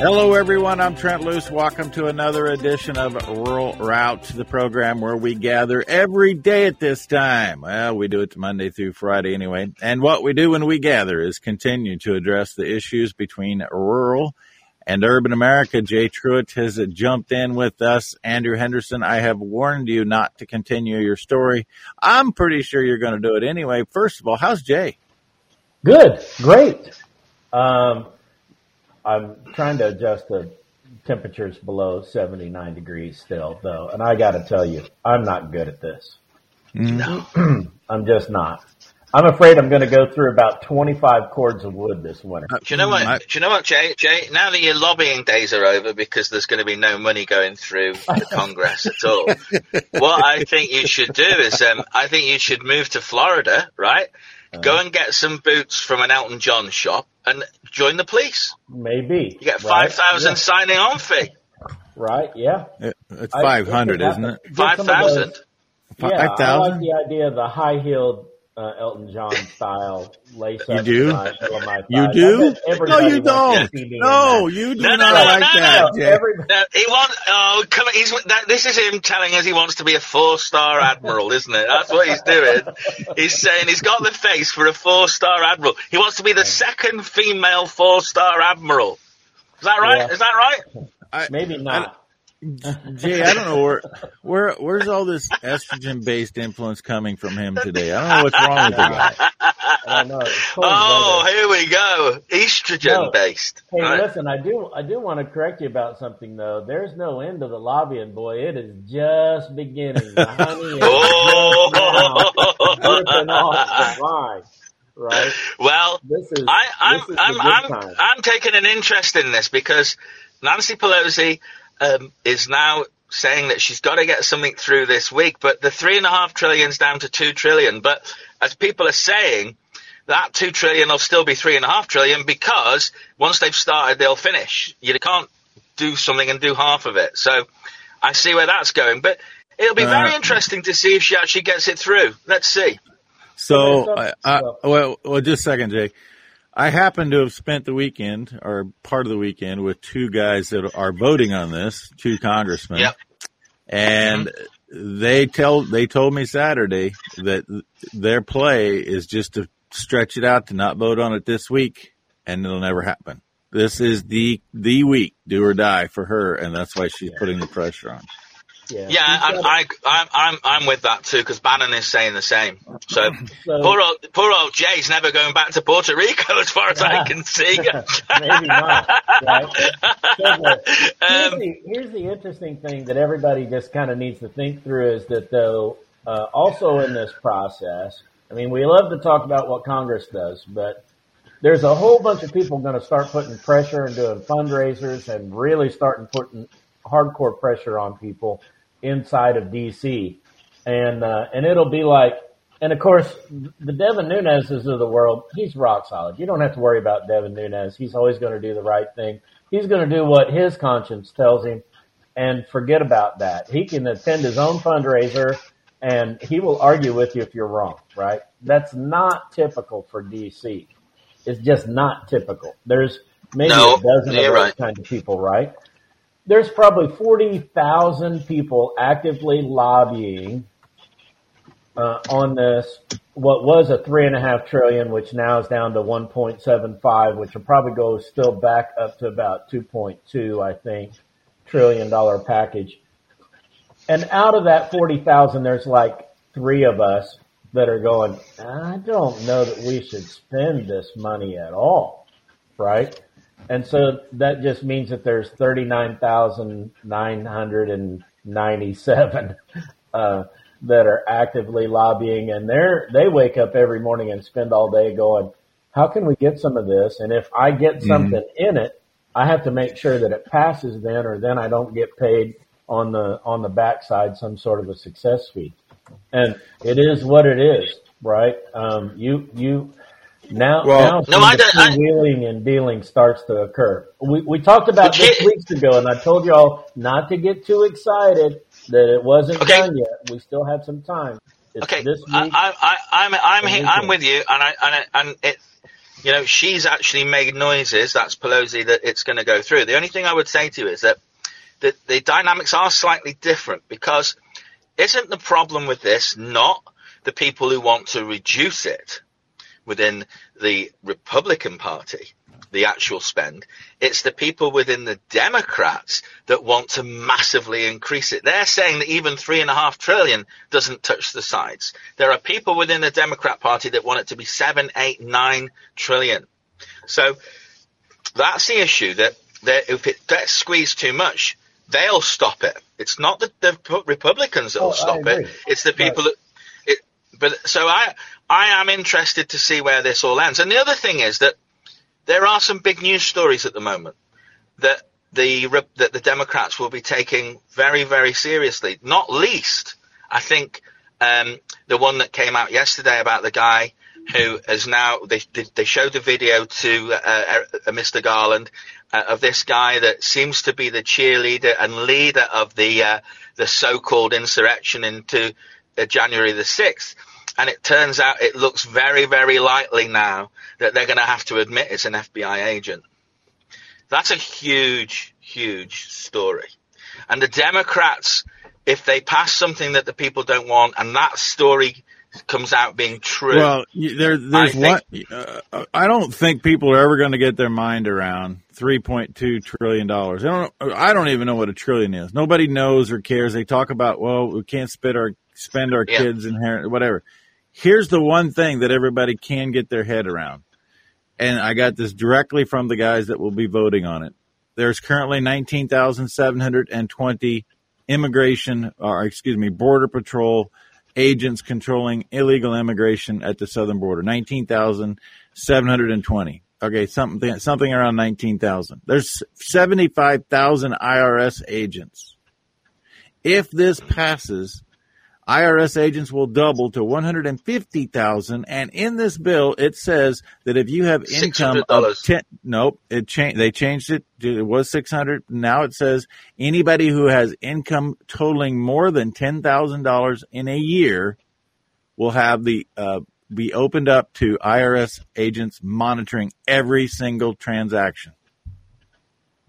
Hello, everyone. I'm Trent Loos. Welcome to another edition of Rural Route, the program where we gather every day at this time. Well, we do it Monday through Friday anyway. And what we do when we gather is continue to address the issues between rural and urban America. Jay Truitt has jumped in with us. Andrew Henderson, I have warned you not to continue your story. I'm pretty sure you're going to do it anyway. First of all, how's Jay? Good. Great. Um, I'm trying to adjust the temperatures below 79 degrees still, though. And I got to tell you, I'm not good at this. Mm-hmm. No. I'm just not. I'm afraid I'm going to go through about 25 cords of wood this winter. Uh, do you know what? I- do you know what, Jay? Jay, now that your lobbying days are over because there's going to be no money going through the Congress at all, what I think you should do is, um, I think you should move to Florida, right? Go uh-huh. and get some boots from an Elton John shop and join the police. Maybe. You get right? five thousand signing on fee. Right. Yeah. It- It's 500, I- isn't it? Get Five some of. Yeah, I like 5,000? the idea of the high heeled uh, Elton John style lace You up do? my You do? No, you don't. see me in No, you do No, no, not no, like no, that, No, Jay. No, he want. Oh, come on! He's that, this is him telling us he wants to be a four-star admiral, isn't it? That's what he's doing. He's saying he's got the face for a four-star admiral. He wants to be the second female four-star admiral. Is that right? Yeah. Is that right? I- Maybe not. Jay, I don't know where, where, where's all this estrogen-based influence coming from him today? I don't know what's wrong with the guy. I don't know. Oh, weather. here we go. Estrogen No. based. Hey, Right. listen, I do I do want to correct you about something though. There's no end to the lobbying, boy. It is just beginning. The honey is Oh. just now off the vine, right? Well, This is I, I'm, this is I'm, I'm, time. I'm taking an interest in this because Nancy Pelosi um, is now saying that she's got to get something through this week, but the three and a half trillion's down to two trillion. But as people are saying, that two trillion will still be three and a half trillion because once they've started, they'll finish. You can't do something and do half of it. So I see where that's going, but it'll be very Uh, interesting to see if she actually gets it through. Let's see. So, There's I, I, well, well, just a second, Jay. I happen to have spent the weekend or part of the weekend with two guys that are voting on this, two congressmen. Yep. And mm-hmm. they tell they told me Saturday that their play is just to stretch it out to not vote on it this week, and it'll never happen. This is the the week, do or die for her, and that's why she's putting the pressure on. Yeah, Yeah, I'm, I, I'm, I'm, I'm with that too because Bannon is saying the same. So So- poor old, poor old Jay's never going back to Puerto Rico as far as I can see. Maybe not. Right? So the- here's, Um, the, here's the interesting thing that everybody just kind of needs to think through is that though, uh, also in this process, I mean, we love to talk about what Congress does, but there's a whole bunch of people going to start putting pressure and doing fundraisers and really starting putting hardcore pressure on people inside of DC. And, uh, and it'll be like, and of course, the Devin Nunes's of the world, he's rock solid. You don't have to worry about Devin Nunes. He's always going to do the right thing. He's going to do what his conscience tells him and forget about that. He can attend his own fundraiser and he will argue with you if you're wrong, right? That's not typical for DC. It's just not typical. There's maybe No, a dozen of those right. kind of people, right? There's probably 40,000 people actively lobbying uh, on this, what was a three and a half trillion, which now is down to 1.75, which will probably go still back up to about 2.2, I think, trillion dollar package. And out of that 40,000, there's like three of us that are going, I don't know that we should spend this money at all. Right. And so that just means that there's 39,997, uh, that are actively lobbying and they're, they wake up every morning and spend all day going, how can we get some of this? And if I get something in it, I have to make sure that it passes then or then I don't get paid on the, on the backside some sort of a success fee. And it is what it is, right? Um, you, you, now, Well- now No, I don't- I- wheeling and dealing starts to occur. We, we talked about this Okay. weeks ago and I told y'all not to get too excited that it wasn't Okay. done yet. We still have some time. It's Okay, this I, week. I, I, I'm I'm and he- weekend. I'm with you, and I and I, and it you know, she's actually made noises. That's Pelosi that it's going to go through. The only thing I would say to you is that the, the dynamics are slightly different because isn't the problem with this not the people who want to reduce it within the Republican Party? the actual spend. It's the people within the Democrats that want to massively increase it. They're saying that even three and a half trillion doesn't touch the sides. There are people within the Democrat Party that want it to be seven, eight, nine trillion. So that's the issue that, that if it gets squeezed too much, they'll stop it. It's not the, the Republicans that will oh, stop it. It's the people that. But so I I am interested to see where this all ends. And the other thing is that there are some big news stories at the moment that the that the Democrats will be taking very very seriously. Not least, I think um, the one that came out yesterday about the guy who has now they they showed the video to uh, uh, Mr. Garland uh, of this guy that seems to be the cheerleader and leader of the uh, the so-called insurrection into uh, January the sixth. And it turns out it looks very, very likely now that they're going to have to admit it's an FBI agent. That's a huge, huge story. And the Democrats, if they pass something that the people don't want, and that story comes out being true. Well, there, there's I think, uh, I don't think people are ever going to get their mind around 3.2 trillion dollars. I don't. I don't even know what a trillion is. Nobody knows or cares. They talk about, well, we can't spend our spend our yeah. kids and whatever. Here's the one thing that everybody can get their head around. And I got this directly from the guys that will be voting on it. There's currently 19,720 immigration, or excuse me, border patrol agents controlling illegal immigration at the southern border. 19,720. Okay, something something around 19,000. There's 75,000 IRS agents. If this passes, IRS agents will double to 150,000 and in this bill it says that if you have income of 10 nope it changed they changed it it was 600 now it says anybody who has income totaling more than $10,000 in a year will have the uh, be opened up to IRS agents monitoring every single transaction.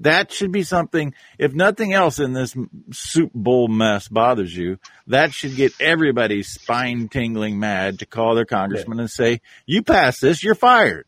That should be something, if nothing else in this soup bowl mess bothers you, that should get everybody spine tingling mad to call their congressman yeah. and say, you pass this, you're fired.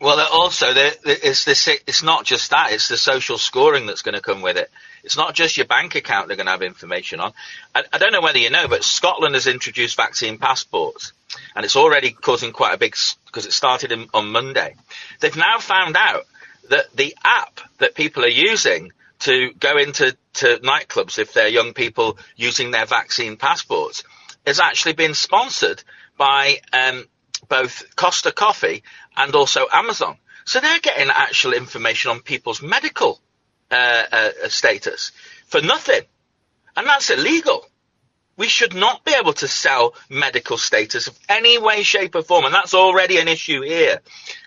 Well, also, it's, this, it's not just that, it's the social scoring that's going to come with it. It's not just your bank account they're going to have information on. I, I don't know whether you know, but Scotland has introduced vaccine passports, and it's already causing quite a big, because it started in, on Monday. They've now found out that the app that people are using to go into to nightclubs if they're young people using their vaccine passports has actually been sponsored by um, both Costa Coffee and also Amazon. So they're getting actual information on people's medical uh, uh, status for nothing. And that's illegal. We should not be able to sell medical status of any way, shape or form. And that's already an issue here.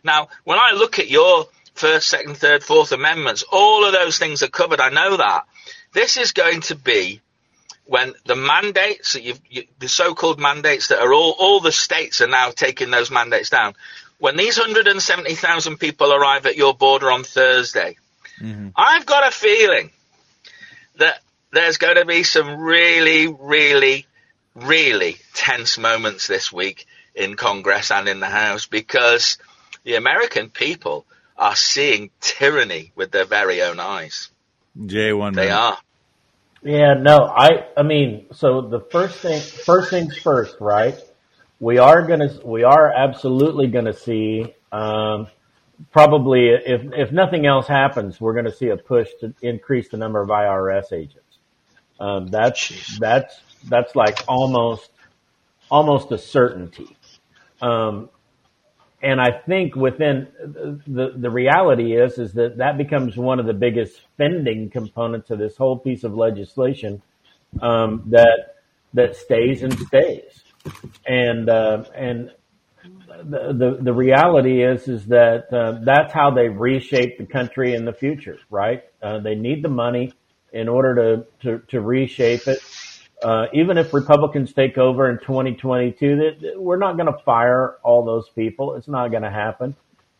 Now, when I look at your First, Second, Third, Fourth Amendments. All of those things are covered. I know that. This is going to be when the mandates, that you, the so-called mandates that are all, all the states are now taking those mandates down. When these 170,000 people arrive at your border on Thursday, mm-hmm. I've got a feeling that there's going to be some really, really, really tense moments this week in Congress and in the House because the American people are seeing tyranny with their very own eyes. J one. They are. Yeah, no, I, I mean, so the first thing, first things first, right? We are gonna, we are absolutely gonna see, um, probably if, if nothing else happens, we're gonna see a push to increase the number of IRS agents. Um, that's, Jeez. that's, that's like almost, almost a certainty. Um, and I think within the the reality is is that that becomes one of the biggest spending components of this whole piece of legislation um, that that stays and stays, and uh, and the, the the reality is is that uh, that's how they reshape the country in the future, right? Uh, they need the money in order to to, to reshape it uh, even if Republicans take over in 2022, that we're not going to fire all those people. It's not going to happen.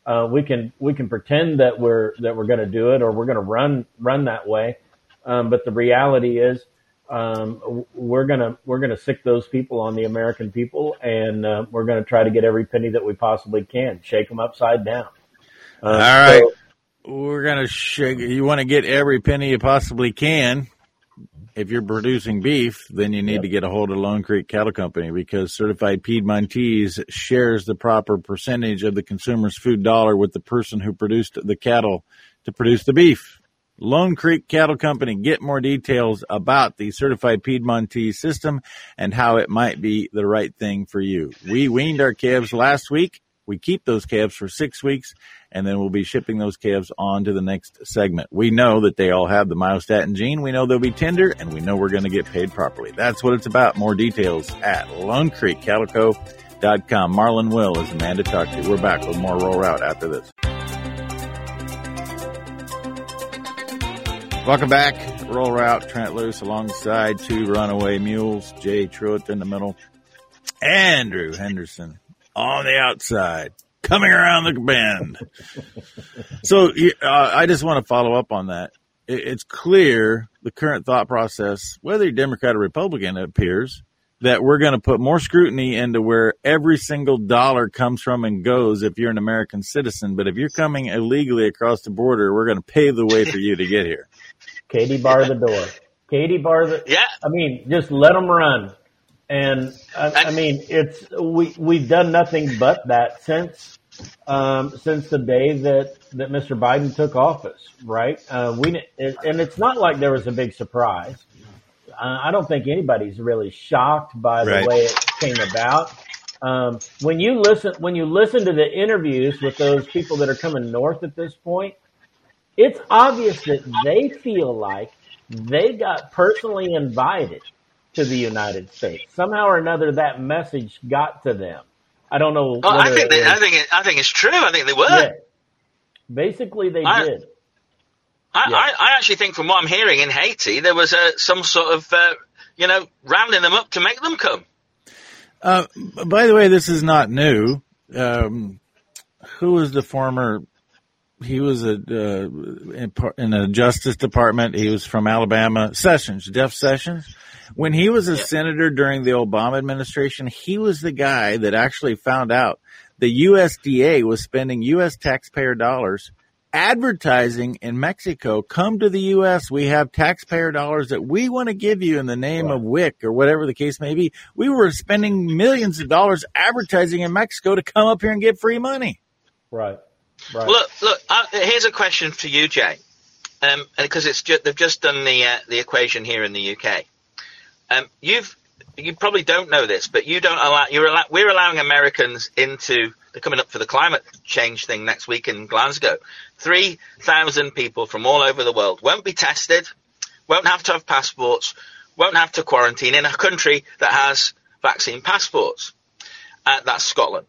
Uh, we can we can pretend that we're that we're going to do it or we're going to run run that way, um, but the reality is um, we're gonna we're gonna sic those people on the American people, and uh, we're gonna try to get every penny that we possibly can, shake them upside down. Uh, All right, so, we're gonna shake. You want to get every penny you possibly can Mm-hmm. if you're producing beef, then you need yep. to get a hold of Lone Creek Cattle Company because Certified Piedmontese shares the proper percentage of the consumer's food dollar with the person who produced the cattle to produce the beef. Lone Creek Cattle Company. Get more details about the Certified Piedmontese system and how it might be the right thing for you. We weaned our calves last week. We keep those calves for six weeks and then we'll be shipping those calves on to the next segment. We know that they all have the myostatin gene. We know they'll be tender, and we know we're going to get paid properly. That's what it's about. More details at Lone Creek Calico.com. Marlon Will is the man to talk to. We're back with more Rural Route after this. Welcome back. Rural Route, Trent Loos alongside two runaway mules, Jay Truitt in the middle, Andrew Henderson on the outside coming around the bend. so uh, I just want to follow up on that. It's clear the current thought process, whether you're Democrat or Republican, it appears that we're going to put more scrutiny into where every single dollar comes from and goes if you're an American citizen. But if you're coming illegally across the border, we're going to pave the way for you to get here. Katie bar the door. Katie bar the. Yeah. I mean, just let them run. And I, I mean, it's we we've done nothing but that since um, since the day that that Mr. Biden took office, right? Uh, we and it's not like there was a big surprise. Uh, I don't think anybody's really shocked by the right. way it came about. Um, when you listen when you listen to the interviews with those people that are coming north at this point, it's obvious that they feel like they got personally invited to the United States. Somehow or another, that message got to them. I don't know. Oh, I think they, I think it, I think it's true. I think they were. Yeah. Basically, they I, did. I, yeah. I, I, actually think, from what I'm hearing in Haiti, there was uh, some sort of, uh, you know, rounding them up to make them come. Uh, by the way, this is not new. Um, who was the former he was a uh, in, in the Justice Department. He was from Alabama. Sessions, Jeff Sessions. When he was a yeah. senator during the Obama administration, he was the guy that actually found out the USDA was spending U.S. taxpayer dollars advertising in Mexico. Come to the U.S. We have taxpayer dollars that we want to give you in the name right. of WIC or whatever the case may be. We were spending millions of dollars advertising in Mexico to come up here and get free money. Right. Right. Look, look. Uh, here's a question for you, Jay, because um, it's ju- they've just done the uh, the equation here in the UK. Um, you've you probably don't know this, but you don't allow you're allow, we're allowing Americans into they're coming up for the climate change thing next week in Glasgow. Three thousand people from all over the world won't be tested, won't have to have passports, won't have to quarantine in a country that has vaccine passports. Uh, that's Scotland.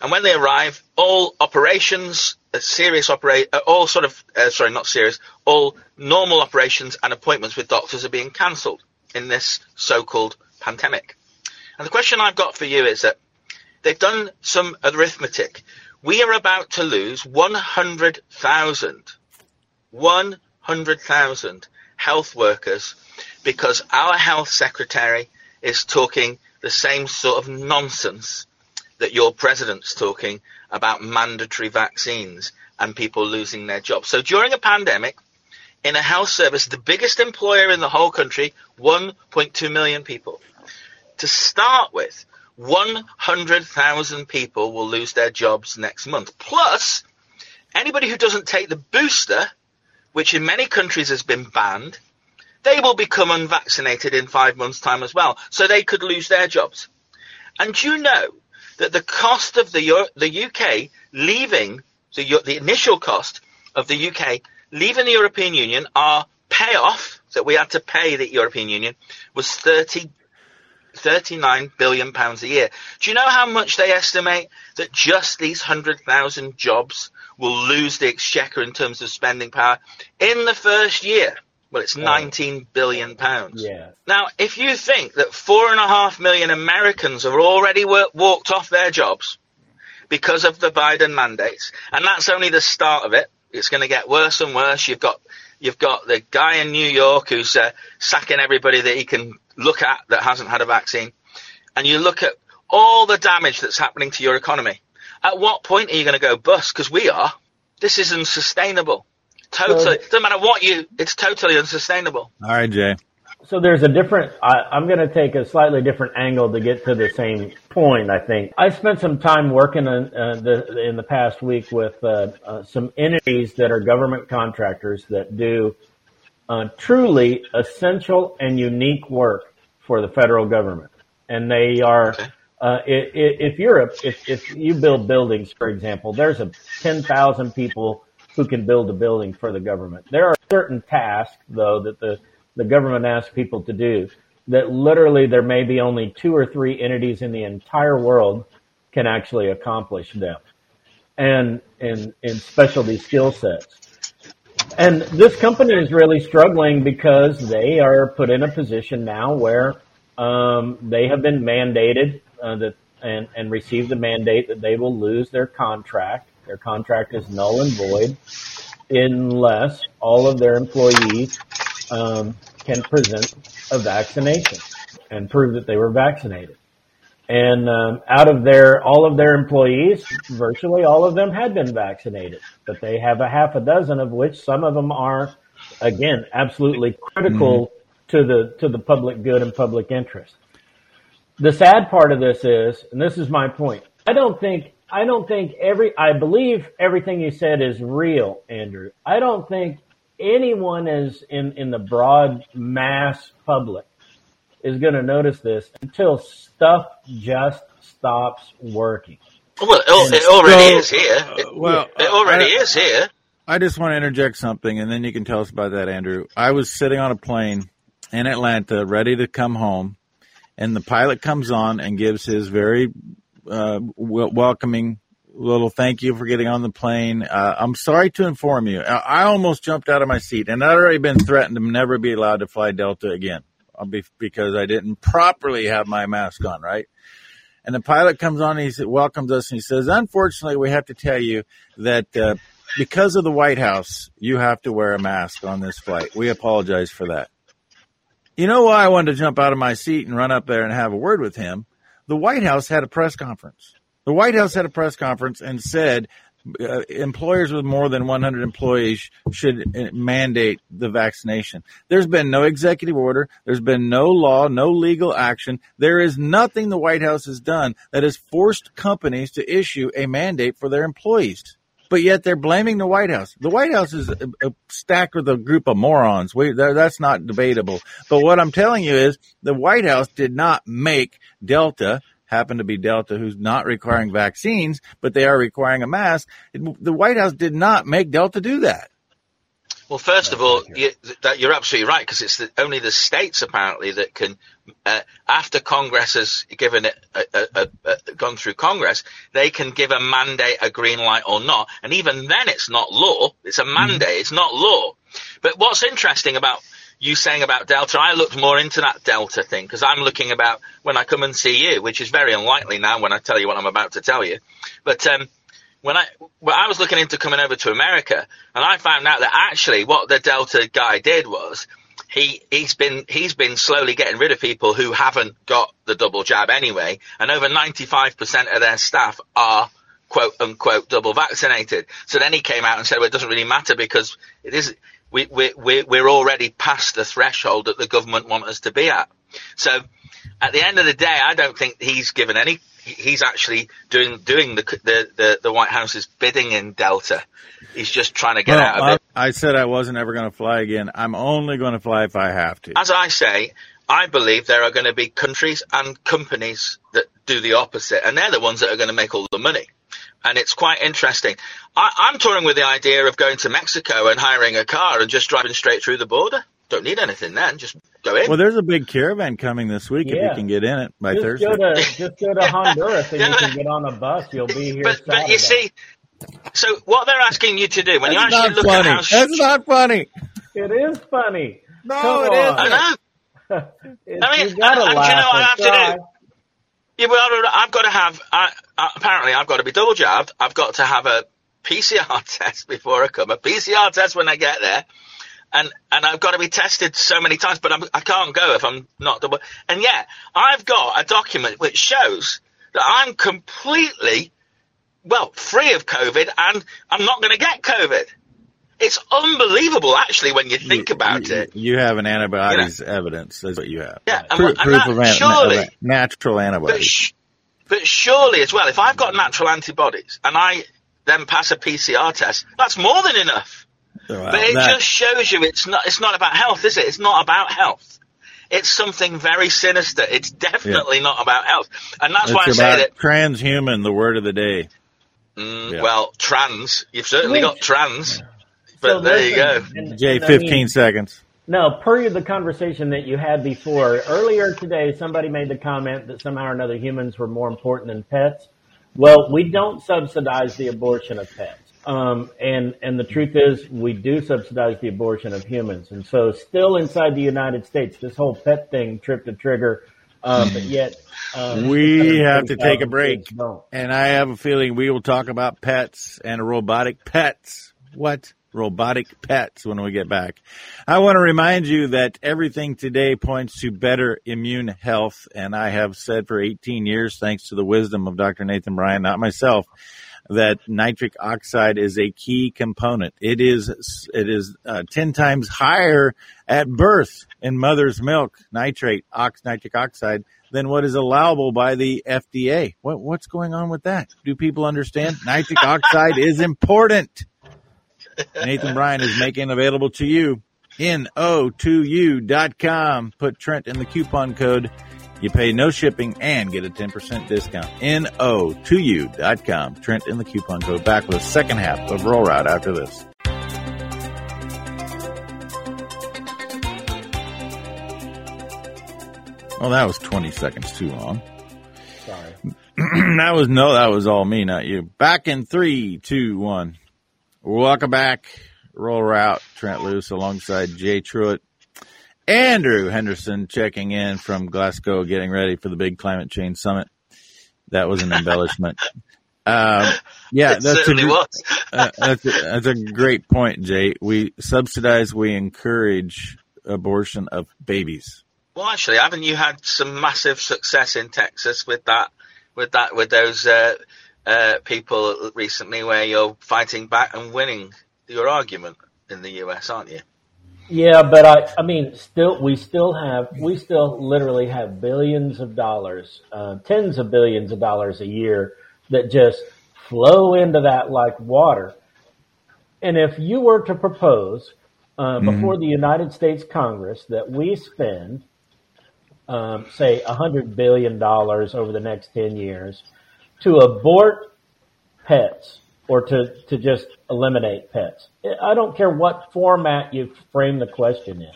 And when they arrive, all operations, uh, serious operate, uh, all sort of, uh, sorry, not serious, all normal operations and appointments with doctors are being cancelled in this so-called pandemic. And the question I've got for you is that they've done some arithmetic. We are about to lose 100,000, 100,000 health workers because our health secretary is talking the same sort of nonsense that your president's talking about mandatory vaccines and people losing their jobs. So during a pandemic, in a health service, the biggest employer in the whole country, 1.2 million people. To start with, 100,000 people will lose their jobs next month. Plus, anybody who doesn't take the booster, which in many countries has been banned, they will become unvaccinated in five months' time as well. So they could lose their jobs. And you know that the cost of the the UK leaving the the initial cost of the UK leaving the European Union, our payoff that we had to pay the European Union was 30 39 billion pounds a year. Do you know how much they estimate that just these 100,000 jobs will lose the exchequer in terms of spending power in the first year? Well, it's 19 billion pounds. Yeah. Now, if you think that four and a half million Americans have already walked off their jobs, because of the Biden mandates. And that's only the start of it. It's going to get worse and worse. You've got you've got the guy in New York who's uh, sacking everybody that he can look at that hasn't had a vaccine, and you look at all the damage that's happening to your economy. At what point are you going to go bust? Because we are. This is unsustainable. Totally. Doesn't matter what you. It's totally unsustainable. All right, Jay. So there's a different. I, am going to take a slightly different angle to get to the same point. I think I spent some time working in, uh, the, in the past week with uh, uh, some entities that are government contractors that do uh, truly essential and unique work for the federal government, and they are. Uh, if you're a, if, if you build buildings, for example, there's a 10,000 people who can build a building for the government. There are certain tasks, though, that the the government asks people to do that literally there may be only two or three entities in the entire world can actually accomplish them and in, in specialty skill sets. And this company is really struggling because they are put in a position now where um, they have been mandated uh, that and, and received the mandate that they will lose their contract. Their contract is null and void unless all of their employees um, can present a vaccination and prove that they were vaccinated. And um, out of their all of their employees, virtually all of them had been vaccinated, but they have a half a dozen of which some of them are, again, absolutely critical mm-hmm. to the to the public good and public interest. The sad part of this is, and this is my point, I don't think I don't think every I believe everything you said is real, Andrew. I don't think anyone is in, in the broad mass public is going to notice this until stuff just stops working. Well, it, it already so, is here. It, uh, well, it already I, is here. I just want to interject something, and then you can tell us about that, Andrew. I was sitting on a plane in Atlanta, ready to come home, and the pilot comes on and gives his very uh, welcoming little thank you for getting on the plane. Uh, I'm sorry to inform you, I almost jumped out of my seat, and I'd already been threatened to never be allowed to fly Delta again because I didn't properly have my mask on, right? And the pilot comes on he welcomes us and he says, unfortunately, we have to tell you that uh, because of the White House, you have to wear a mask on this flight. We apologize for that. You know why I wanted to jump out of my seat and run up there and have a word with him? The White House had a press conference. The White House had a press conference and said uh, employers with more than 100 employees should uh, mandate the vaccination. There's been no executive order. There's been no law, no legal action. There is nothing the White House has done that has forced companies to issue a mandate for their employees. But yet they're blaming the White House. The White House is a, a stacked with a group of morons. We, that's not debatable. But what I'm telling you is the White House did not make Delta happen to be Delta, who's not requiring vaccines, but they are requiring a mask. The White House did not make Delta do that. Well, first of all, you, that you're absolutely right because it's the, only the states apparently that can, uh, after Congress has given it, a, a, a, gone through Congress, they can give a mandate a green light or not, and even then it's not law. It's a mandate. Mm-hmm. It's not law. But what's interesting about you saying about Delta, I looked more into that Delta thing because I'm looking about when I come and see you, which is very unlikely now when I tell you what I'm about to tell you. But um, when I well, I was looking into coming over to America, and I found out that actually what the Delta guy did was he he's been he's been slowly getting rid of people who haven't got the double jab anyway, and over 95% of their staff are quote unquote double vaccinated. So then he came out and said, well, it doesn't really matter because it is we, we, we're already past the threshold that the government want us to be at. So at the end of the day, I don't think he's given any. He's actually doing doing the the the, the White House's bidding in Delta. He's just trying to get well, out of it. I said I wasn't ever going to fly again. I'm only going to fly if I have to. As I say, I believe there are going to be countries and companies that do the opposite, and they're the ones that are going to make all the money and it's quite interesting. I, am touring with the idea of going to Mexico and hiring a car and just driving straight through the border. Don't need anything then, just go in. Well, there's a big caravan coming this week yeah. if you can get in it by just Thursday. Go to, just go to Honduras and you can get on a bus. You'll be here. But, but you see, so what they're asking you to do when That's you actually look funny. at how That's not funny. It is funny. No, Come it on. I know. I mean, and, and you know what I have to do? Yeah, well, I've got to have. Apparently, I've got to be double jabbed. I've got to have a PCR test before I come. A PCR test when I get there, and and I've got to be tested so many times. But I'm, I can not go if I'm not double. And yet, I've got a document which shows that I'm completely well free of COVID, and I'm not going to get COVID. It's unbelievable, actually, when you think you, about you, it. You have an antibodies you know? evidence. That's what you have. Yeah, Pro- and, proof that, of, an, surely, of natural antibodies. But, sh- but surely, as well, if I've got natural antibodies and I then pass a PCR test, that's more than enough. Well, but it that, just shows you it's not it's not about health, is it? It's not about health. It's something very sinister. It's definitely yeah. not about health, and that's it's why I say that transhuman, the word of the day. Mm, yeah. Well, trans. You've certainly got trans. But So there listen, you go. and- Jay, and I 15 mean- seconds. No, per the conversation that you had before, earlier today, somebody made the comment that somehow or another humans were more important than pets. Well, we don't subsidize the abortion of pets. Um, and, and the truth is we do subsidize the abortion of humans. And so still inside the United States, this whole pet thing tripped a trigger. Um, but yet, um, We have to take a break. And I have a feeling we will talk about pets and robotic pets. What? Robotic pets when we get back. I want to remind you that everything today points to better immune health. And I have said for 18 years, thanks to the wisdom of Dr. Nathan Bryan, not myself, that nitric oxide is a key component. It is, it is uh, 10 times higher at birth in mother's milk, nitrate, ox, nitric oxide, than what is allowable by the FDA. What, what's going on with that? Do people understand? Nitric oxide is important. Nathan Bryan is making available to you no2u.com. Put Trent in the coupon code. You pay no shipping and get a 10% discount. no2u.com. Trent in the coupon code. Back with the second half of Rural Route after this. Well, that was 20 seconds too long. Sorry. that was no, that was all me, not you. Back in three, two, one. Welcome back. Rural Route. Trent Loos alongside Jay Truitt. Andrew Henderson checking in from Glasgow, getting ready for the big climate change summit. That was an embellishment. Um, yeah, it that's a, uh, that's, a, that's a great point, Jay. We subsidize, we encourage abortion of babies. Well, actually, haven't you had some massive success in Texas with that, with that, with those uh, uh, people recently, where you're fighting back and winning your argument in the US, aren't you? Yeah, but I, I mean, still, we still have, we still literally have billions of dollars, uh, tens of billions of dollars a year that just flow into that like water. And if you were to propose uh, before the United States Congress that we spend, um, say, a hundred billion dollars over the next ten years to abort pets or to, to just eliminate pets. I don't care what format you frame the question in.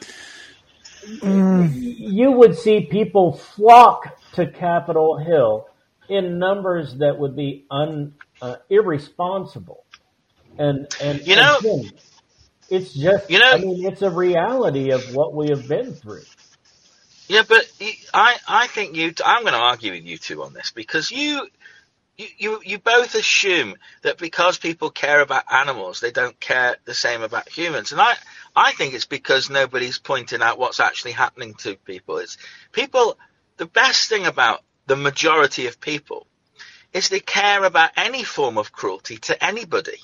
You would see people flock to Capitol Hill in numbers that would be un, uh, irresponsible. And, and, You know- again, it's just, You know- I mean, it's a reality of what we have been through. Yeah, but I, I think you. I'm going to argue with you two on this because you, you, you, you both assume that because people care about animals, they don't care the same about humans, and I, I think it's because nobody's pointing out what's actually happening to people. It's people. The best thing about the majority of people is they care about any form of cruelty to anybody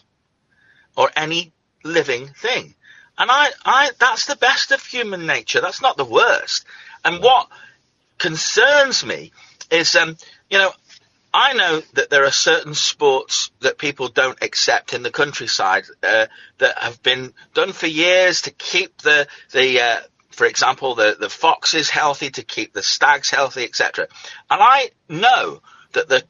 or any living thing. And I, I, that's the best of human nature. That's not the worst. And what concerns me is, um, you know, I know that there are certain sports that people don't accept in the countryside uh, that have been done for years to keep the the, uh, for example, the the foxes healthy, to keep the stags healthy, etc. And I know that the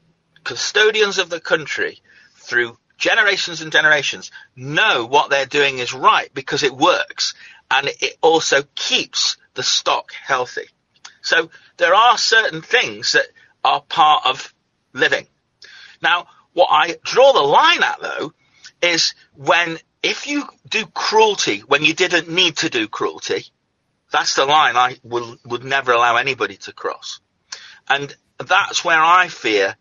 custodians of the country, through generations and generations, know what they're doing is right because it works, and it also keeps the stock healthy. So there are certain things that are part of living. Now, what I draw the line at though is when if you do cruelty when you didn't need to do cruelty, that's the line I will, would never allow anybody to cross. And that's where I fear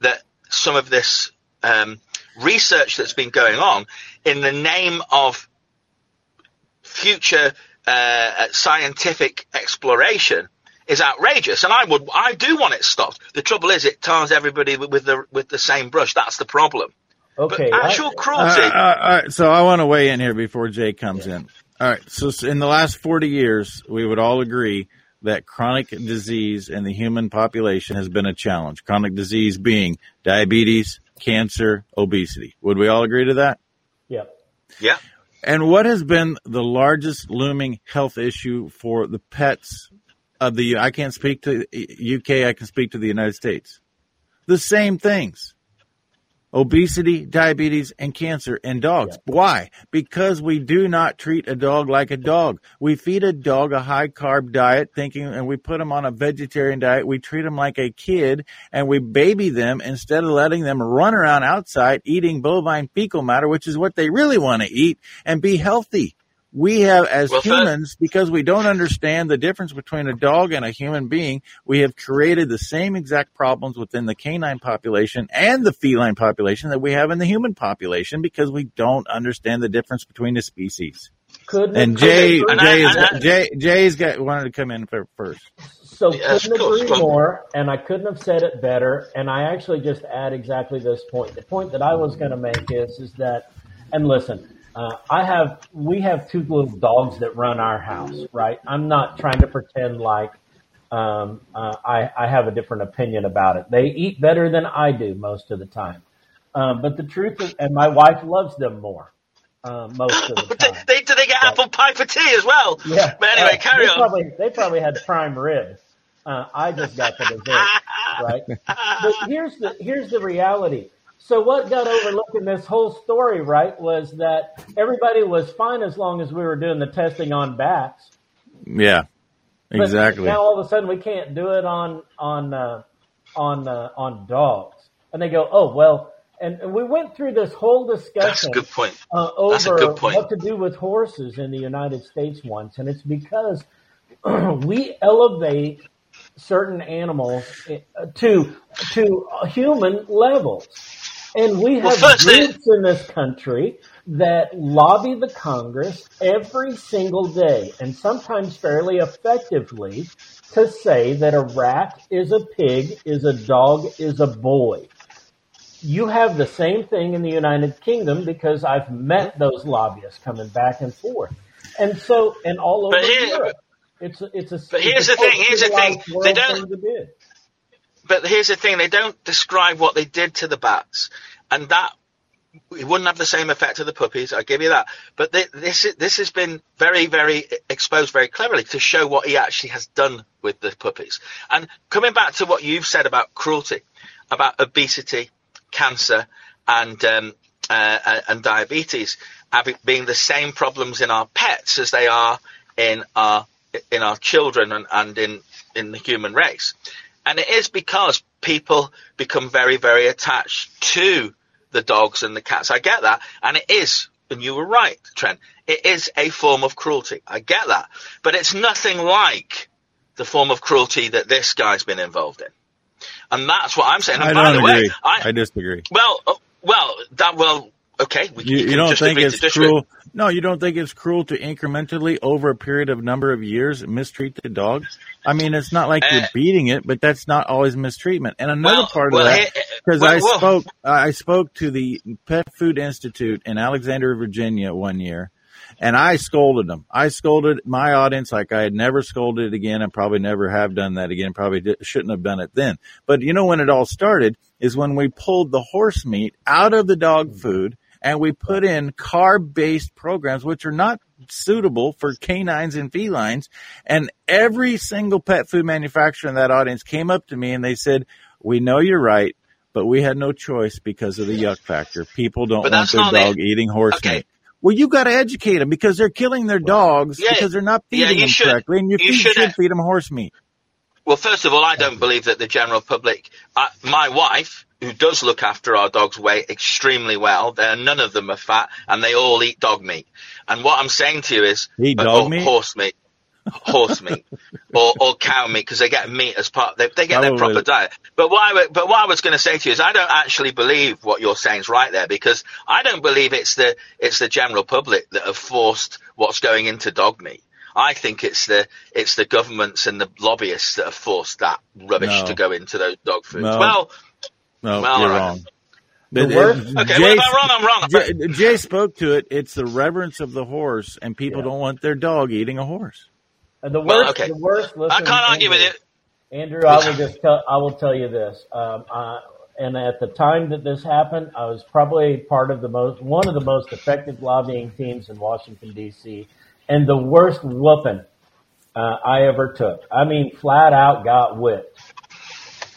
that some of this um, research that's been going on in the name of future uh, scientific exploration is outrageous, and I would, I do want it stopped. The trouble is, it tars everybody with the with the same brush. That's the problem. Okay, but actual I, cruelty. Uh, uh, all right, so I want to weigh in here before Jay comes yeah. in. All right, so in the last forty years, we would all agree that chronic disease in the human population has been a challenge. Chronic disease being diabetes, cancer, obesity. Would we all agree to that? Yeah. Yeah. And what has been the largest looming health issue for the pets of the I can't speak to UK, I can speak to the United States. The same things obesity, diabetes, and cancer in dogs. Yeah. Why? Because we do not treat a dog like a dog. We feed a dog a high carb diet thinking, and we put them on a vegetarian diet. We treat them like a kid and we baby them instead of letting them run around outside eating bovine fecal matter, which is what they really want to eat and be healthy we have as well, humans because we don't understand the difference between a dog and a human being we have created the same exact problems within the canine population and the feline population that we have in the human population because we don't understand the difference between the species. Couldn't and jay could jay, is, jay jay's got wanted to come in first. So couldn't agree more and i couldn't have said it better and i actually just add exactly this point. The point that i was going to make is is that and listen uh, I have, we have two little dogs that run our house, right? I'm not trying to pretend like um, uh, I, I have a different opinion about it. They eat better than I do most of the time. Um, but the truth is, and my wife loves them more. Uh, most of the time. they, do they get apple pie for tea as well? Yeah. But anyway, carry they on. Probably, they probably had prime rib. Uh, I just got the dessert, right? But here's the here's the reality. So what got overlooked in this whole story, right, was that everybody was fine as long as we were doing the testing on bats. Yeah, exactly. But now all of a sudden we can't do it on on uh, on uh, on dogs, and they go, oh well. And, and we went through this whole discussion. That's a good point. Uh, over point. what to do with horses in the United States once, and it's because we elevate certain animals uh, to to human levels and we have well, groups in this country that lobby the Congress every single day and sometimes fairly effectively to say that a rat is a pig, is a dog, is a boy. You have the same thing in the United Kingdom because I've met those lobbyists coming back and forth. And so, and all over here, Europe. It's it's a, but here's the thing, here's the thing. They don't, but here's the thing: they don't describe what they did to the bats, and that it wouldn't have the same effect to the puppies. I give you that. But this this has been very very exposed very cleverly to show what he actually has done with the puppies. And coming back to what you've said about cruelty, about obesity, cancer, and um, uh, and diabetes being the same problems in our pets as they are in our in our children and, and in in the human race. And it is because people become very, very attached to the dogs and the cats. I get that. And it is, and you were right, Trent, it is a form of cruelty. I get that. But it's nothing like the form of cruelty that this guy's been involved in. And that's what I'm saying. And I don't the agree. way, I, I disagree. Well, uh, well, that, well, okay. We, you, you don't think it's cruel? No, you don't think it's cruel to incrementally over a period of number of years mistreat the dog? I mean, it's not like uh, you're eh. beating it, but that's not always mistreatment. And another well, part well, of that, eh, eh, because well, I spoke, I spoke to the Pet Food Institute in Alexandria, Virginia one year, and I scolded them. I scolded my audience like I had never scolded again, and probably never have done that again. Probably did, shouldn't have done it then. But you know when it all started is when we pulled the horse meat out of the dog hmm. food and we put in carb based programs, which are not suitable for canines and felines. And every single pet food manufacturer in that audience came up to me and they said, we know you're right, but we had no choice because of the yuck factor. People don't but want their dog eating horse okay. meat. Well, you've got to educate them because they're killing their dogs yeah, because they're not feeding yeah, them should, correctly, and you, you feed, should feed them horse meat. Well, first of all, I don't believe that the general public. Uh, my wife who does look after our dogs weigh extremely well. They're, none of them are fat, and they all eat dog meat. And what I'm saying to you is, eat uh, dog meat, horse meat. horse meat or, or cow meat because they get meat as part. They, they get their proper diet. But what I, but what I was going to say to you is, I don't actually believe what you're saying is right there because I don't believe it's the it's the general public that have forced what's going into dog meat. I think it's the it's the governments and the lobbyists that have forced that rubbish No. to go into those dog foods. No. Well, No, Well, you're all right. wrong. The But, worst- okay, Jay- well, if I'm wrong, I'm wrong. Jay, Jay spoke to it. It's the reverence of the horse, and people Yeah. don't want their dog eating a horse. And the Well, worst, okay. the worst. Listen, I can't argue with it. Andrew, I will just tell, I will tell you this. Um, I, and at the time that this happened, I was probably part of the most, one of the most effective lobbying teams in Washington D.C. And the worst whooping uh, I ever took. I mean, flat out got whipped.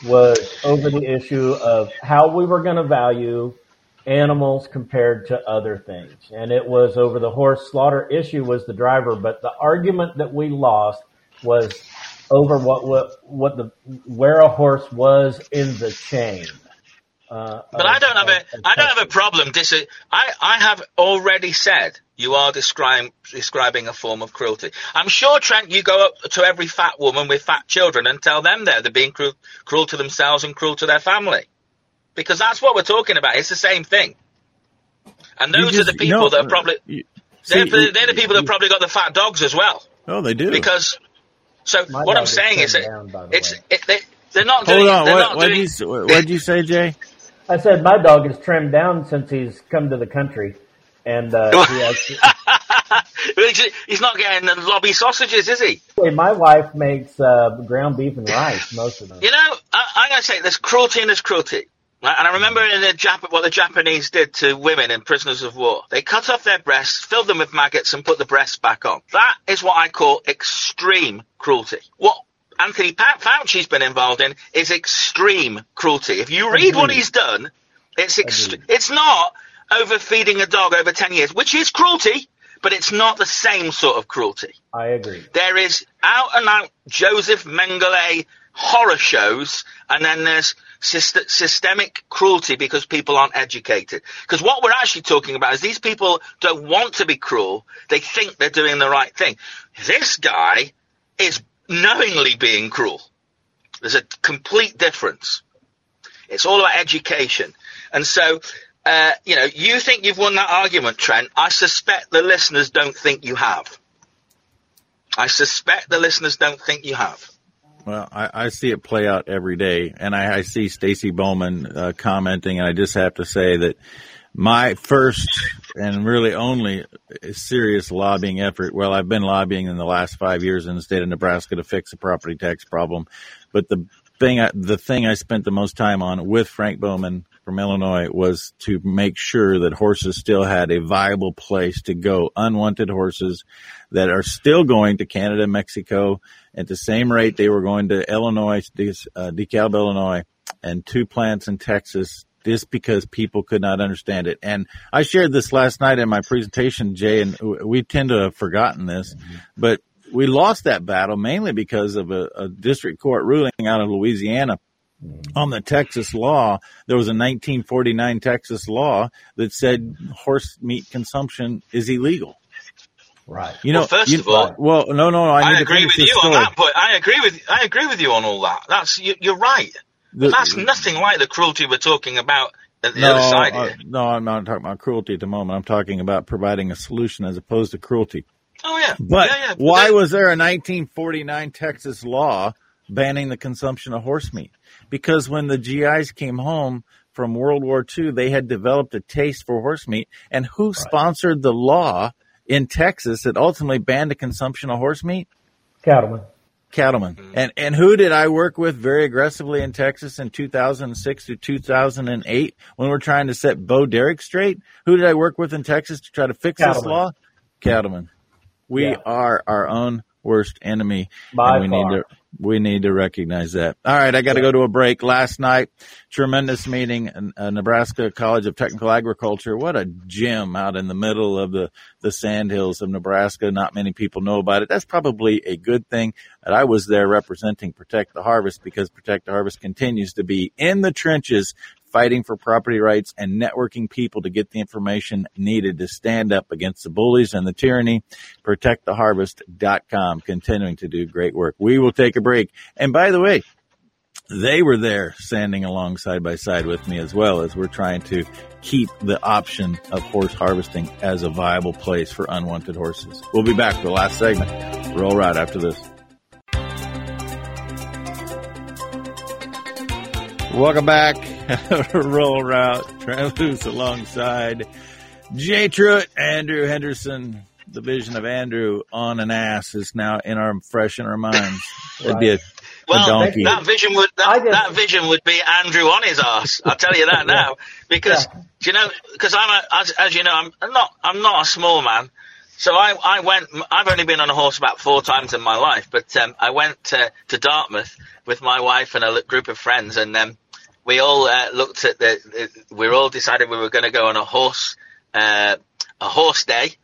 Was over the issue of how we were going to value animals compared to other things. And it was over the horse slaughter issue was the driver, but the argument that we lost was over what what, what the where a horse was in the chain. Uh, But of- I don't have a of- of I don't have a testing. problem. Dis- I I have already said you are describing describing a form of cruelty. I'm sure Trent, you go up to every fat woman with fat children and tell them they're they're being cruel, cruel to themselves and cruel to their family, because that's what we're talking about. It's the same thing. And those just- are the people no, that are probably you- they're, see, the- they're the people that probably got the fat dogs as well. Oh, they do. Because so My what I'm saying is turned that down, by it's it, they, they're not Hold doing on. they're What not what doing you what'd you say, Jay? I said my dog is trimmed down since he's come to the country, and uh, he actually, He's not getting the lobby sausages, is he? my wife makes uh, ground beef and rice most of them. You know, I, I'm going to say there's cruelty and there's cruelty. And I remember in the Jap- what the Japanese did to women and prisoners of war. They cut off their breasts, filled them with maggots, and put the breasts back on. That is what I call extreme cruelty. What Anthony Fauci's been involved in is extreme cruelty. If you read what he's done, it's ext- it's not overfeeding a dog over 10 years, which is cruelty, but it's not the same sort of cruelty. I agree. There is out and out Joseph Mengele horror shows, and then there's syst- systemic cruelty because people aren't educated. Because what we're actually talking about is these people don't want to be cruel; they think they're doing the right thing. This guy is knowingly being cruel. There's a complete difference. It's all about education, and so. Uh, you know, you think you've won that argument, Trent. I suspect the listeners don't think you have. I suspect the listeners don't think you have. Well, I, I see it play out every day, and I, I see Stacy Bowman uh, commenting, and I just have to say that my first and really only serious lobbying effort. Well, I've been lobbying in the last five years in the state of Nebraska to fix the property tax problem, but the thing, I, the thing I spent the most time on with Frank Bowman from Illinois was to make sure that horses still had a viable place to go. Unwanted horses that are still going to Canada, Mexico at the same rate they were going to Illinois, uh, DeKalb, Illinois, and two plants in Texas just because people could not understand it. And I shared this last night in my presentation, Jay, and we tend to have forgotten this, mm-hmm. but we lost that battle mainly because of a, a district court ruling out of Louisiana mm-hmm. on the Texas law. There was a 1949 Texas law that said horse meat consumption is illegal. Right. You know, Well, first you- of all, well, no, no, I, I, agree with this you on that point. I agree with I agree with you on all that. That's you, you're right. The- That's nothing like the cruelty we're talking about at the no, other side uh, no, I'm not talking about cruelty at the moment. I'm talking about providing a solution as opposed to cruelty. Oh yeah, But yeah, yeah. why But was there a 1949 Texas law banning the consumption of horse meat? Because when the GIs came home from World War II, they had developed a taste for horse meat. And who sponsored the law in Texas that ultimately banned the consumption of horse meat? Cattleman. Cattlemen. Mm-hmm. And and who did I work with very aggressively in Texas in 2006 to 2008 when we're trying to set Bo Derek straight? Who did I work with in Texas to try to fix this law? Cattlemen. We Yeah. are our own worst enemy. By and we far. need to we need to recognize that. All right, I got to go to a break. Last night, tremendous meeting in uh, Nebraska College of Technical Agriculture. What a gym out in the middle of the the sandhills of Nebraska. Not many people know about it. That's probably a good thing that I was there representing Protect the Harvest because Protect the Harvest continues to be in the trenches fighting for property rights and networking people to get the information needed to stand up against the bullies and the tyranny. ProtectTheHarvest.com, continuing to do great work. We will take a break. And by the way, they were there standing along side by side with me as well as we're trying to keep the option of horse harvesting as a viable place for unwanted horses. We'll be back for the last segment. Rural Route after this. Welcome back. Rural Route. Trent Loos alongside Jay Truitt, Andrew Henderson. The vision of Andrew on an ass is now in our fresh in our minds. It'd be a well, that vision would that, that, vision would be Andrew on his ass. I'll tell you that now, because yeah. you know, because I'm a, as, as you know, I'm, I'm not I'm not a small man, so I I went. I've only been on a horse about four times in my life, but um, I went to, to Dartmouth with my wife and a group of friends, and um, we all uh, looked at the. We all decided we were going to go on a horse uh, a horse day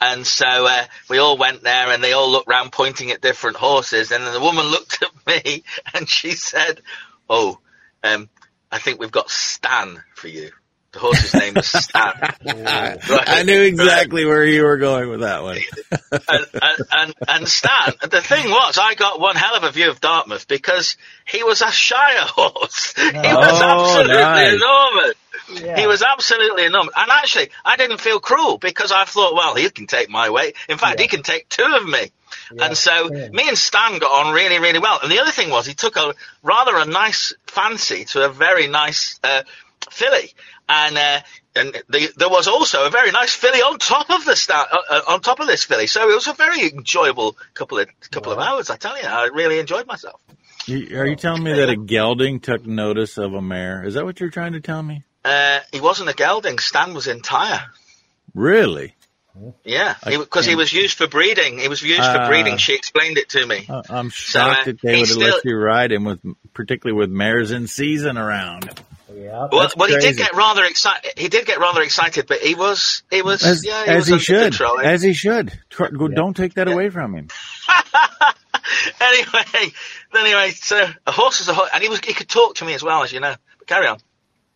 and so uh, we all went there and they all looked round pointing at different horses. And then the woman looked at me and she said, Oh, um, I think we've got Stan for you. The horse's name is Stan. right, I knew exactly right. where you were going with that one. and, and, and, and, Stan, the thing was, I got one hell of a view of Dartmouth because he was a Shire horse. He was oh, absolutely nice. enormous. Yeah. He was absolutely enormous. And actually, I didn't feel cruel because I thought, well, he can take my weight. In fact, yeah. he can take two of me. Yeah. And so me and Stan got on really, really well. And the other thing was he took a rather a nice fancy to a very nice uh, filly. And uh, and the, there was also a very nice filly on top of the sta- uh, uh, on top of this filly. So it was a very enjoyable couple of couple of hours. I tell you, I really enjoyed myself. Are you telling me that a gelding took notice of a mare? Is that what you're trying to tell me? Uh, he wasn't a gelding. Stan was entire. Really? Yeah, because he, he, was used for breeding. He was used uh, for breeding. She explained it to me. I'm shocked so, uh, that they would have let you ride him with, particularly with mares in season around. Yeah, well, well he did get rather excited. He did get rather excited, but he was, he was, as, yeah, he, as was he should, control. as he should. Don't take that yeah. away from him. anyway, anyway, so a horse is a horse, and he was, he could talk to me as well, as you know. But carry on.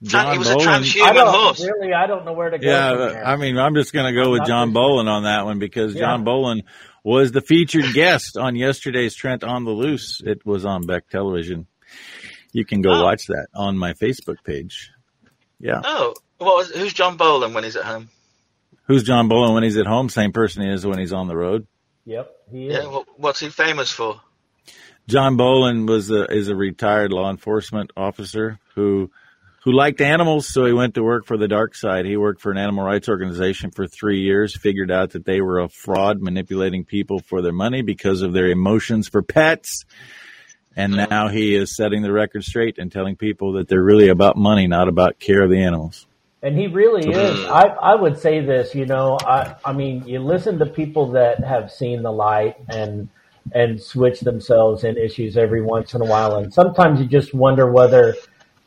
John he was Bolen. a transhuman horse. Really, I don't know where to go. Yeah, I mean, I'm just going to go with John Bolen on that one because yeah. John Bolen was the featured guest on yesterday's Trent on the Loose. It was on Beck Television. You can go oh. watch that on my Facebook page. Yeah. Oh, what was, who's John Bolen when he's at home? Who's John Bolen when he's at home? Same person he is when he's on the road. Yep, he is. Yeah, what's he famous for? John Bolen was a, is a retired law enforcement officer who who liked animals, so he went to work for the dark side. He worked for an animal rights organization for three years, figured out that they were a fraud manipulating people for their money because of their emotions for pets. And now he is setting the record straight and telling people that they're really about money, not about care of the animals. And he really is. I, I would say this, you know, I, I mean, you listen to people that have seen the light and, and switch themselves in issues every once in a while. And sometimes you just wonder whether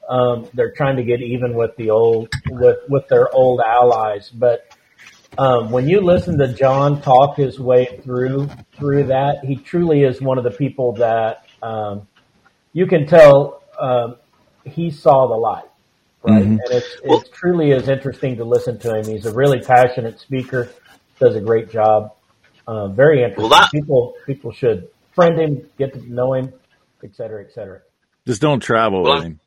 um, they're trying to get even with the old with with their old allies. But um, when you listen to John talk his way through through that, he truly is one of the people that um, you can tell um, he saw the light, right? Mm-hmm. And it's it truly is interesting to listen to him. He's a really passionate speaker, does a great job. Uh, very interesting. Well, that- people people should friend him, get to know him, et cetera, et cetera. Just don't travel well, with him.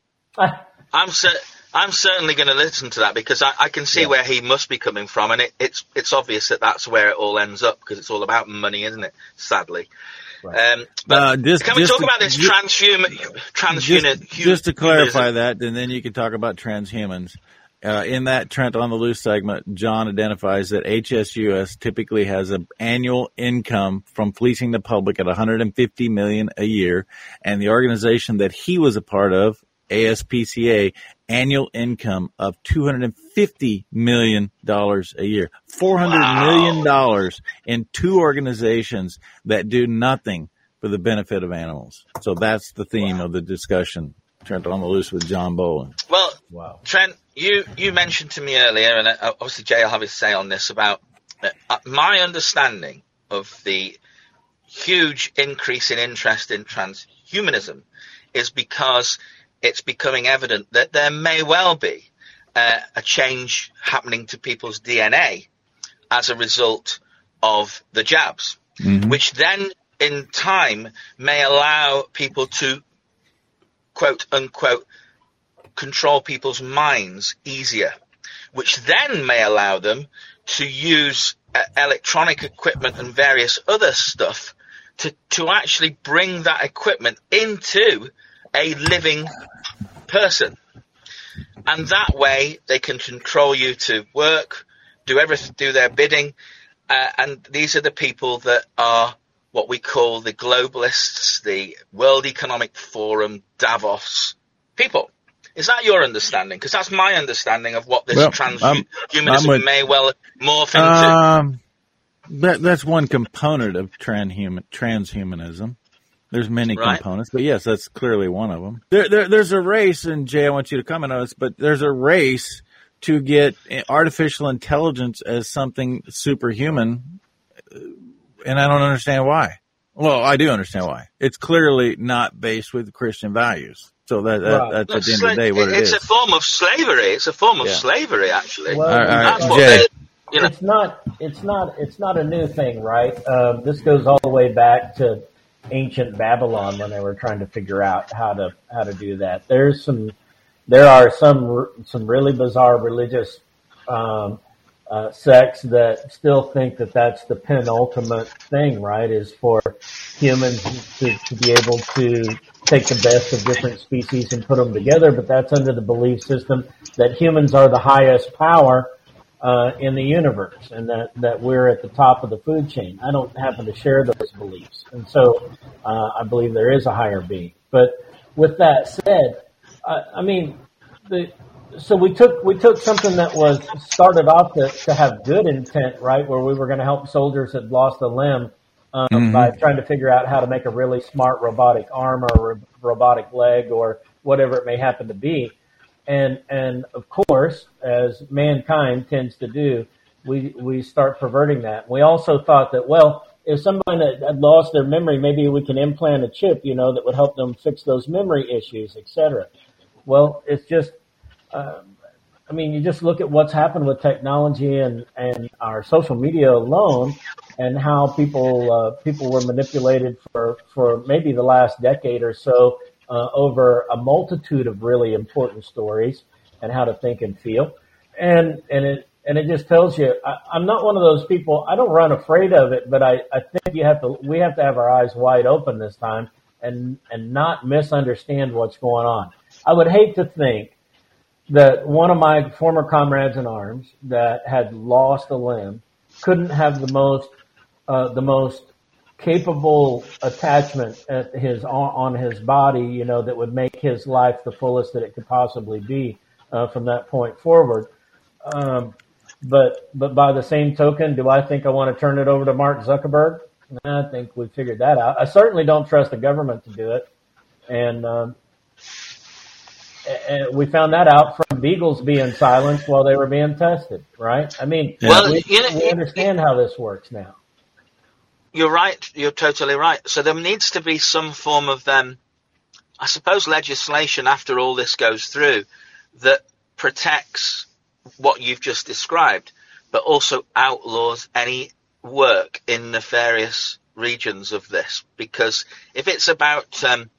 I'm cer- I'm certainly going to listen to that because I, I can see yeah. where he must be coming from, and it, it's it's obvious that that's where it all ends up because it's all about money, isn't it? Sadly. Um, but uh, just, can we talk to, about this transhuman? Transhuman. Just, just, to clarify that, and then you can talk about transhumans. Uh, in that Trent on the Loose segment, John identifies that HSUS typically has an annual income from fleecing the public at 150 million a year, and the organization that he was a part of ASPCA annual income of $250 million a year. 400 wow. million dollars in two organizations that do nothing for the benefit of animals. So that's the theme wow. of the discussion. Trent on the loose with John Bolen. Well, wow. Trent, you, you mentioned to me earlier, and uh, obviously Jay will have his say on this about uh, uh, my understanding of the huge increase in interest in transhumanism is because it's becoming evident that there may well be uh, a change happening to people's DNA as a result of the jabs, mm-hmm. which then in time may allow people to quote unquote control people's minds easier, which then may allow them to use uh, electronic equipment and various other stuff to, to actually bring that equipment into a living person. And that way they can control you to work, do everything, do their bidding. Uh, and these are the people that are what we call the globalists, the World Economic Forum, Davos people. Is that your understanding? Because that's my understanding of what this well, transhumanism may well morph into. Um, that, that's one component of transhuman, transhumanism. There's many right. components, but yes, that's clearly one of them. There, there, there's a race, and Jay, I want you to comment on this, but there's a race to get artificial intelligence as something superhuman, and I don't understand why. Well, I do understand why. It's clearly not based with Christian values. So that, that right. that's, that's at the end of the day what it's it is. It's a form of slavery. It's a form of yeah. slavery, actually. Well, all right, all right. Jay. you know. It's not. It's not. It's not a new thing, right? Um, this goes all the way back to ancient Babylon when they were trying to figure out how to how to do that. There's some, there are some some really bizarre religious um, uh, sects that still think that that's the penultimate thing, right? Is for humans to, to be able to take the best of different species and put them together, but that's under the belief system that humans are the highest power uh, in the universe and that, that we're at the top of the food chain. I don't happen to share those beliefs. And so uh, I believe there is a higher being. But with that said, I, I mean, the, so we took we took something that was started off to, to have good intent, right, where we were going to help soldiers that lost a limb um, mm-hmm. by trying to figure out how to make a really smart robotic arm or ro- robotic leg or whatever it may happen to be. And, and of course, as mankind tends to do, we, we start perverting that. We also thought that, well, if somebody had lost their memory, maybe we can implant a chip, you know, that would help them fix those memory issues, etc. Well, it's just, um, I mean, you just look at what's happened with technology and, and our social media alone and how people, uh, people were manipulated for, for maybe the last decade or so uh, over a multitude of really important stories and how to think and feel. And, and it, and it just tells you, I, I'm not one of those people, I don't run afraid of it, but I, I think you have to, we have to have our eyes wide open this time and, and not misunderstand what's going on. I would hate to think that one of my former comrades in arms that had lost a limb couldn't have the most, uh, the most capable attachment at his on, his body, you know, that would make his life the fullest that it could possibly be uh, from that point forward. Um, but but by the same token, do I think I want to turn it over to Mark Zuckerberg? I think we figured that out. I certainly don't trust the government to do it, and um, and we found that out from beagles being silenced while they were being tested. Right? I mean, well, we, you know, we understand how this works now you're right. You're totally right. So there needs to be some form of, um, I suppose, legislation after all this goes through that protects what you've just described, but also outlaws any work in nefarious regions of this. Because if it's about um,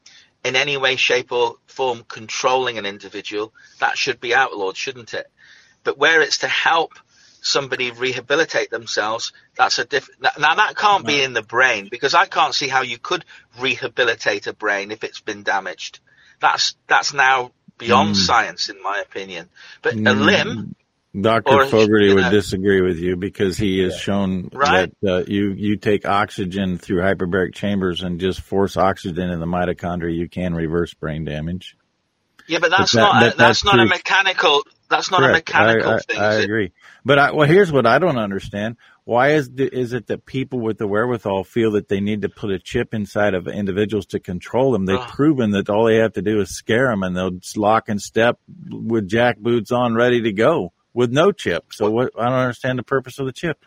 in any way, shape, or form controlling an individual, that should be outlawed, shouldn't it? But where it's to help somebody rehabilitate themselves, that's a different. Now that can't no. be in the brain because I can't see how you could rehabilitate a brain if it's been damaged. That's that's now beyond mm. science, in my opinion. But mm. a limb. Dr. Fogarty would know, disagree with you because he has shown right? that uh, you you take oxygen through hyperbaric chambers and just force oxygen in the mitochondria, you can reverse brain damage. Yeah, but that's but that, not that, that's, that's, not a mechanical that's not Correct. a mechanical I, thing. I, agree. But I, well, here's what I don't understand. Why is the, is it that people with the wherewithal feel that they need to put a chip inside of individuals to control them? They've proven that all they have to do is scare them, and they'll lock and step with jack boots on, ready to go with no chip. So what? I don't understand the purpose of the chip.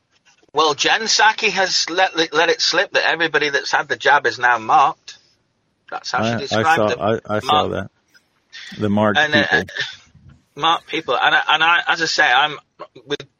Well, Jen Psaki has let let it slip that everybody that's had the jab is now marked. That's how she described I saw, it. I, I saw that. The marked and uh, people. marked people, and I, and I, as I say, I'm with.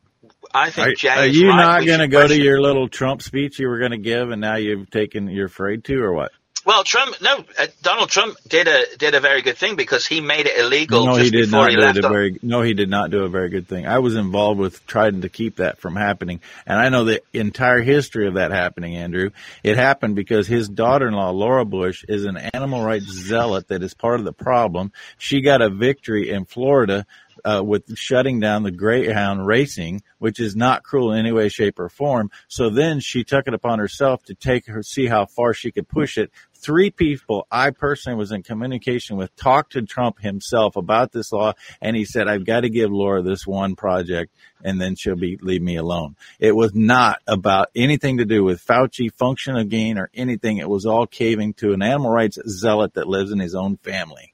I think Are, Jay are you right. not going to go to your little Trump speech you were going to give, and now you've taken, you're afraid to, or what? Well, Trump, no, uh, Donald Trump did a did a very good thing because he made it illegal no, just he did not he do a very. No, he did not do a very good thing. I was involved with trying to keep that from happening, and I know the entire history of that happening. Andrew, it happened because his daughter-in-law Laura Bush is an animal rights zealot that is part of the problem. She got a victory in Florida. Uh, with shutting down the Greyhound racing, which is not cruel in any way, shape, or form. So then she took it upon herself to take her, see how far she could push it three people I personally was in communication with talked to Trump himself about this law, and he said, "I've got to give Laura this one project, and then she'll be leave me alone." It was not about anything to do with Fauci function of gain or anything. It was all caving to an animal rights zealot that lives in his own family.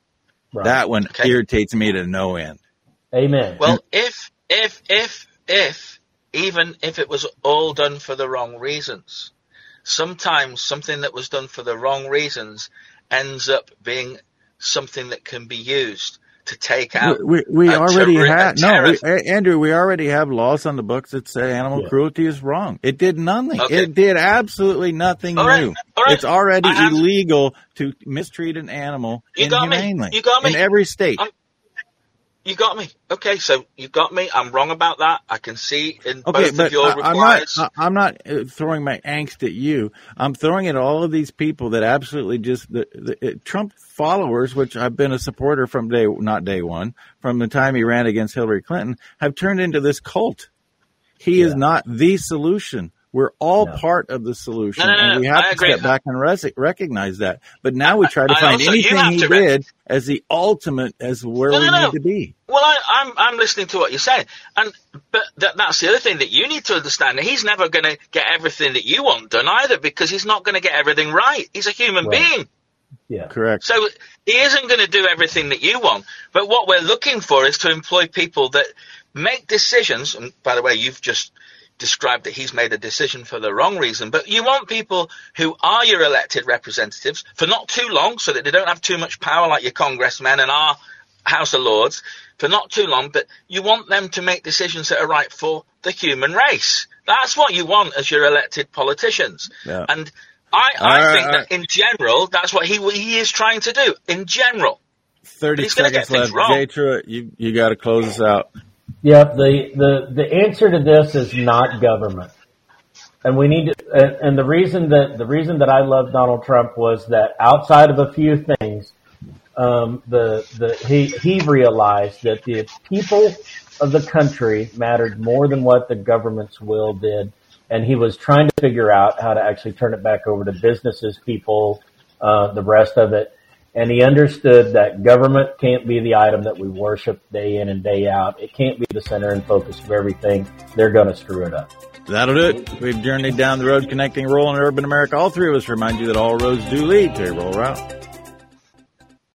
Right. That one Okay. irritates me to no end. Amen. Well, if if if if even if it was all done for the wrong reasons, sometimes something that was done for the wrong reasons ends up being something that can be used to take out. We, we, we already terror- have no, we, Andrew. We already have laws on the books that say animal Yeah. cruelty is wrong. It did nothing. Okay. It did absolutely nothing All right, new. all right. It's already have- illegal to mistreat an animal You got me. You got me. in every state. I'm- You got me. Okay, so you got me. I'm wrong about that. I can see in Okay, both but of your I, I'm not. replies. I- I'm not uh, throwing my angst at you. I'm throwing it at all of these people that absolutely just the, the uh, Trump followers, which I've been a supporter from day not day one, from the time he ran against Hillary Clinton, have turned into this cult. He is not the solution. We're all No. part of the solution, No, no, no, and we have I to agree. step back and res- recognize that. But now we try to I find also- anything he re- did as the ultimate, as where No, we no, no. need to be. Well, I, I'm I'm listening to what you're saying, and but that, that's the other thing that you need to understand. He's never going to get everything that you want done either, because he's not going to get everything right. He's a human Right. being, yeah. Correct. so he isn't going to do everything that you want. But what we're looking for is to employ people that make decisions. And by the way, you've just described that he's made a decision for the wrong reason. But you want people who are your elected representatives for not too long, so that they don't have too much power, like your congressmen and our House of Lords, for not too long. But you want them to make decisions that are right for the human race. That's what you want as your elected politicians. Yeah. And I, I think that in general, that's what he he is trying to do. In general, Thirty seconds left. Jay Truitt, you you got to close us out. Yep. The, the, the answer to this is not government. And we need to, and, and the reason that, the reason that I love Donald Trump was that outside of a few things, um, the, the, he, he realized that the people of the country mattered more than what the government's will did. And he was trying to figure out how to actually turn it back over to businesses, people, uh, the rest of it. And he understood that government can't be the item that we worship day in and day out. It can't be the center and focus of everything. They're going to screw it up. That'll do it. We've journeyed down the road connecting rural and urban America. All three of us remind you that all roads do lead to a rural route.